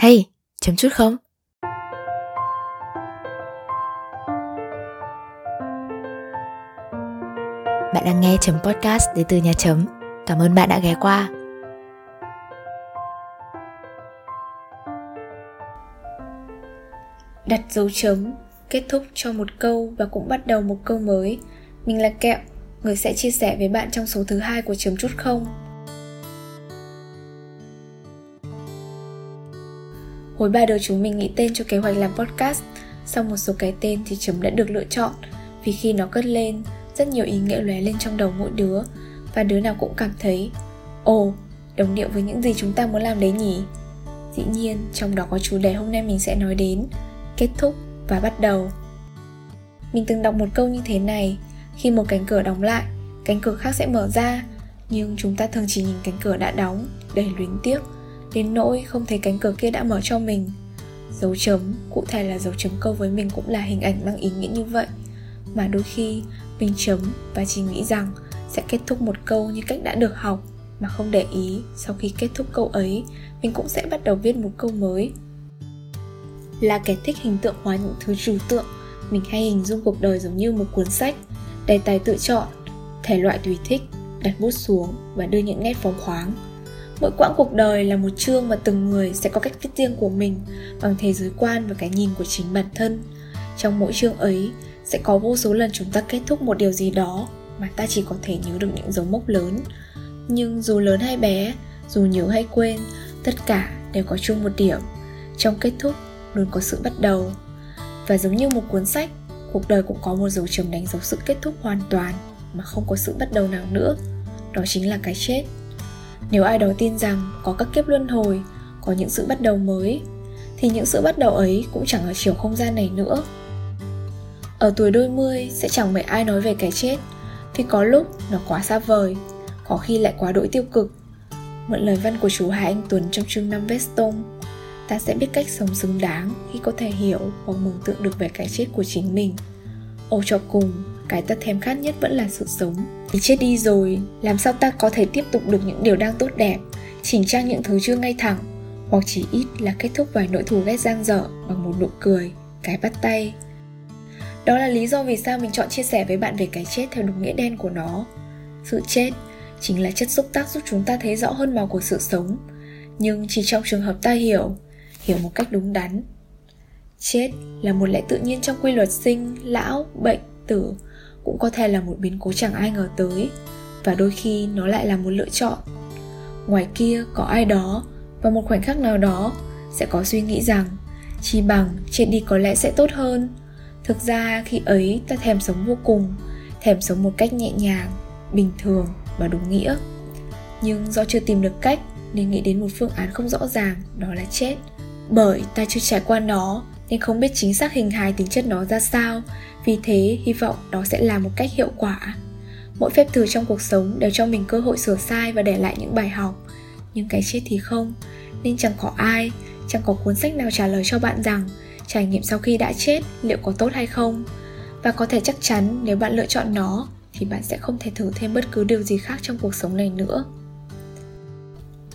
Hey, chấm chút không? Bạn đang nghe chấm podcast đến từ nhà chấm. Cảm ơn bạn đã ghé qua. Đặt dấu chấm, kết thúc cho một câu và cũng bắt đầu một câu mới. Mình là Kẹo, người sẽ chia sẻ với bạn trong số thứ hai của chấm chút không. Hồi ba đứa chúng mình nghĩ tên cho kế hoạch làm podcast Sau một số cái tên thì chấm đã được lựa chọn. Vì khi nó cất lên Rất nhiều ý nghĩa lóe lên trong đầu mỗi đứa Và đứa nào cũng cảm thấy Ồ, đồng điệu với những gì chúng ta muốn làm đấy nhỉ? Dĩ nhiên, trong đó có chủ đề hôm nay mình sẽ nói đến Kết thúc và bắt đầu. Mình từng đọc một câu như thế này Khi một cánh cửa đóng lại, cánh cửa khác sẽ mở ra Nhưng chúng ta thường chỉ nhìn cánh cửa đã đóng Đầy luyến tiếc đến nỗi không thấy cánh cửa kia đã mở cho mình. Dấu chấm, cụ thể là dấu chấm câu với mình cũng là hình ảnh mang ý nghĩa như vậy. Mà đôi khi, mình chấm và chỉ nghĩ rằng sẽ kết thúc một câu như cách đã được học, mà không để ý sau khi kết thúc câu ấy, mình cũng sẽ bắt đầu viết một câu mới. Là kẻ thích hình tượng hóa những thứ trừu tượng, mình hay hình dung cuộc đời giống như một cuốn sách, đề tài tự chọn, thể loại tùy thích, đặt bút xuống và đưa những nét phóng khoáng. Mỗi quãng cuộc đời là một chương mà từng người sẽ có cách viết riêng của mình bằng thế giới quan và cái nhìn của chính bản thân. Trong mỗi chương ấy sẽ có vô số lần chúng ta kết thúc một điều gì đó mà ta chỉ có thể nhớ được những dấu mốc lớn. Nhưng dù lớn hay bé, dù nhớ hay quên, tất cả đều có chung một điểm. Trong kết thúc luôn có sự bắt đầu. Và giống như một cuốn sách, cuộc đời cũng có một dấu chấm đánh dấu sự kết thúc hoàn toàn mà không có sự bắt đầu nào nữa. Đó chính là cái chết. Nếu ai đó tin rằng có các kiếp luân hồi, có những sự bắt đầu mới, thì những sự bắt đầu ấy cũng chẳng ở chiều không gian này nữa. Ở tuổi đôi mươi sẽ chẳng mấy ai nói về cái chết, vì có lúc nó quá xa vời, có khi lại quá đỗi tiêu cực. Mượn lời văn của chú Hà Anh Tuấn trong chương 5 Veston, ta sẽ biết cách sống xứng đáng khi có thể hiểu hoặc mường tượng được về cái chết của chính mình. Ồ cho cùng, cái ta thèm khát nhất vẫn là sự sống thì chết đi rồi, làm sao ta có thể tiếp tục được những điều đang tốt đẹp? Chỉnh trang những thứ chưa ngay thẳng, hoặc chỉ ít là kết thúc vài nỗi thù ghét giang dở bằng một nụ cười, cái bắt tay. Đó là lý do vì sao mình chọn chia sẻ với bạn về cái chết theo đúng nghĩa đen của nó. Sự chết chính là chất xúc tác giúp chúng ta thấy rõ hơn màu của sự sống, nhưng chỉ trong trường hợp ta hiểu hiểu một cách đúng đắn. Chết là một lẽ tự nhiên trong quy luật sinh, lão, bệnh, tử cũng có thể là một biến cố chẳng ai ngờ tới, và đôi khi nó lại là một lựa chọn. Ngoài kia có ai đó, và một khoảnh khắc nào đó sẽ có suy nghĩ rằng, chi bằng chết đi có lẽ sẽ tốt hơn. Thực ra khi ấy ta thèm sống vô cùng, thèm sống một cách nhẹ nhàng, bình thường và đúng nghĩa. Nhưng do chưa tìm được cách nên nghĩ đến một phương án không rõ ràng, đó là chết. Bởi ta chưa trải qua nó nên không biết chính xác hình hài tính chất nó ra sao vì thế, hy vọng đó sẽ là một cách hiệu quả. Mỗi phép thử trong cuộc sống đều cho mình cơ hội sửa sai và để lại những bài học. Nhưng cái chết thì không, nên chẳng có ai, chẳng có cuốn sách nào trả lời cho bạn rằng, trải nghiệm sau khi đã chết liệu có tốt hay không. Và có thể chắc chắn nếu bạn lựa chọn nó, thì bạn sẽ không thể thử thêm bất cứ điều gì khác trong cuộc sống này nữa.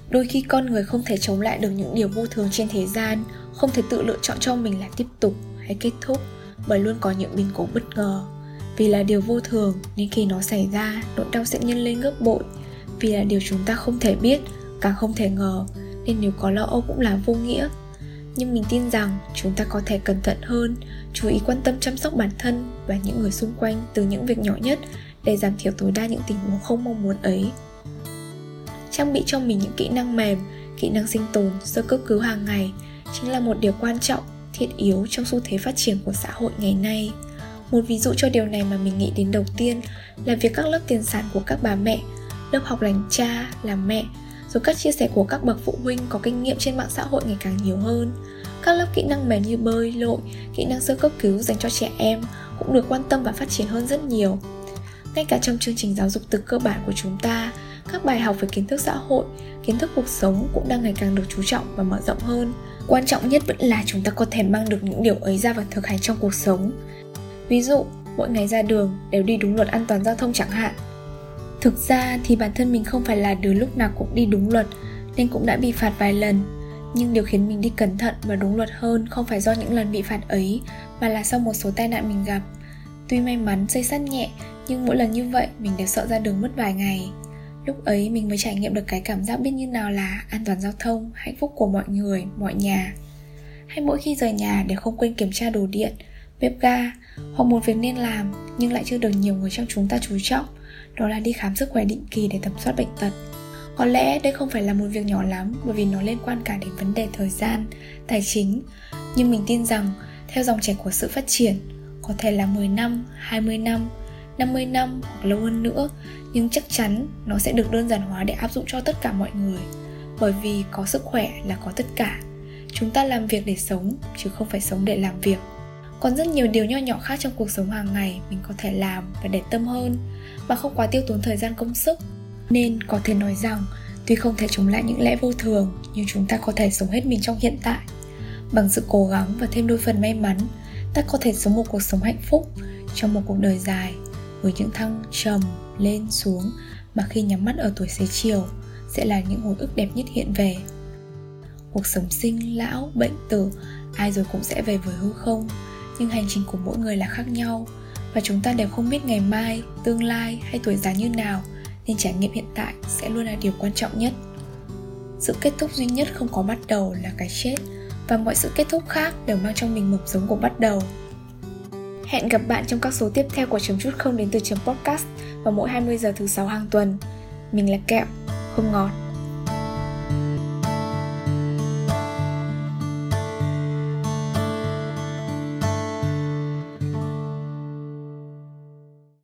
Đôi khi con người không thể chống lại được những điều vô thường trên thế gian, không thể tự lựa chọn cho mình là tiếp tục hay kết thúc bởi luôn có những biến cố bất ngờ. Vì là điều vô thường, nên khi nó xảy ra, nỗi đau sẽ nhân lên gấp bội. Vì là điều chúng ta không thể biết, càng không thể ngờ, nên nếu có lo âu cũng là vô nghĩa. Nhưng mình tin rằng chúng ta có thể cẩn thận hơn, chú ý quan tâm chăm sóc bản thân và những người xung quanh từ những việc nhỏ nhất để giảm thiểu tối đa những tình huống không mong muốn ấy. Trang bị cho mình những kỹ năng mềm, kỹ năng sinh tồn, sơ cấp cứu hàng ngày chính là một điều quan trọng thiết yếu trong xu thế phát triển của xã hội ngày nay. Một ví dụ cho điều này mà mình nghĩ đến đầu tiên là việc các lớp tiền sản của các bà mẹ, lớp học làm cha, làm mẹ, rồi các chia sẻ của các bậc phụ huynh có kinh nghiệm trên mạng xã hội ngày càng nhiều hơn. Các lớp kỹ năng mềm như bơi, lội, kỹ năng sơ cấp cứu dành cho trẻ em cũng được quan tâm và phát triển hơn rất nhiều. Ngay cả trong chương trình giáo dục từ cơ bản của chúng ta, các bài học về kiến thức xã hội, kiến thức cuộc sống cũng đang ngày càng được chú trọng và mở rộng hơn quan trọng nhất vẫn là chúng ta có thể mang được những điều ấy ra và thực hành trong cuộc sống. Ví dụ, mỗi ngày ra đường đều đi đúng luật an toàn giao thông chẳng hạn. Thực ra thì bản thân mình không phải là đứa lúc nào cũng đi đúng luật, nên cũng đã bị phạt vài lần. Nhưng điều khiến mình đi cẩn thận và đúng luật hơn không phải do những lần bị phạt ấy, Mà là sau một số tai nạn mình gặp. Tuy may mắn, xây sắt nhẹ, Nhưng mỗi lần như vậy mình đều sợ ra đường mất vài ngày. Lúc ấy mình mới trải nghiệm được cái cảm giác biết như nào là an toàn giao thông, hạnh phúc của mọi người, mọi nhà Hay mỗi khi rời nhà để không quên kiểm tra đồ điện, bếp ga Hoặc một việc nên làm nhưng lại chưa được nhiều người trong chúng ta chú trọng Đó là đi khám sức khỏe định kỳ để tầm soát bệnh tật có lẽ đây không phải là một việc nhỏ lắm bởi vì nó liên quan cả đến vấn đề thời gian, tài chính. Nhưng mình tin rằng theo dòng chảy của sự phát triển, có thể là 10 năm, 20 năm, 50 năm hoặc lâu hơn nữa, nhưng chắc chắn nó sẽ được đơn giản hóa để áp dụng cho tất cả mọi người. Bởi vì có sức khỏe là có tất cả. Chúng ta làm việc để sống chứ không phải sống để làm việc. Còn rất nhiều điều nho nhỏ khác trong cuộc sống hàng ngày mình có thể làm và để tâm hơn mà không quá tiêu tốn thời gian công sức nên có thể nói rằng tuy không thể chống lại những lẽ vô thường nhưng chúng ta có thể sống hết mình trong hiện tại bằng sự cố gắng và thêm đôi phần may mắn ta có thể sống một cuộc sống hạnh phúc trong một cuộc đời dài với những thăng trầm lên xuống mà khi nhắm mắt ở tuổi xế chiều sẽ là những hồi ức đẹp nhất hiện về. Cuộc sống sinh lão, bệnh tử, ai rồi cũng sẽ về với hư không, nhưng hành trình của mỗi người là khác nhau và chúng ta đều không biết ngày mai, tương lai hay tuổi già như nào, nên trải nghiệm hiện tại sẽ luôn là điều quan trọng nhất. Sự kết thúc duy nhất không có bắt đầu là cái chết và mọi sự kết thúc khác đều mang trong mình mầm giống của bắt đầu. Hẹn gặp bạn trong các số tiếp theo của chấm chút không đến từ chấm podcast vào mỗi 20 giờ thứ sáu hàng tuần. Mình là Kẹo, không ngọt.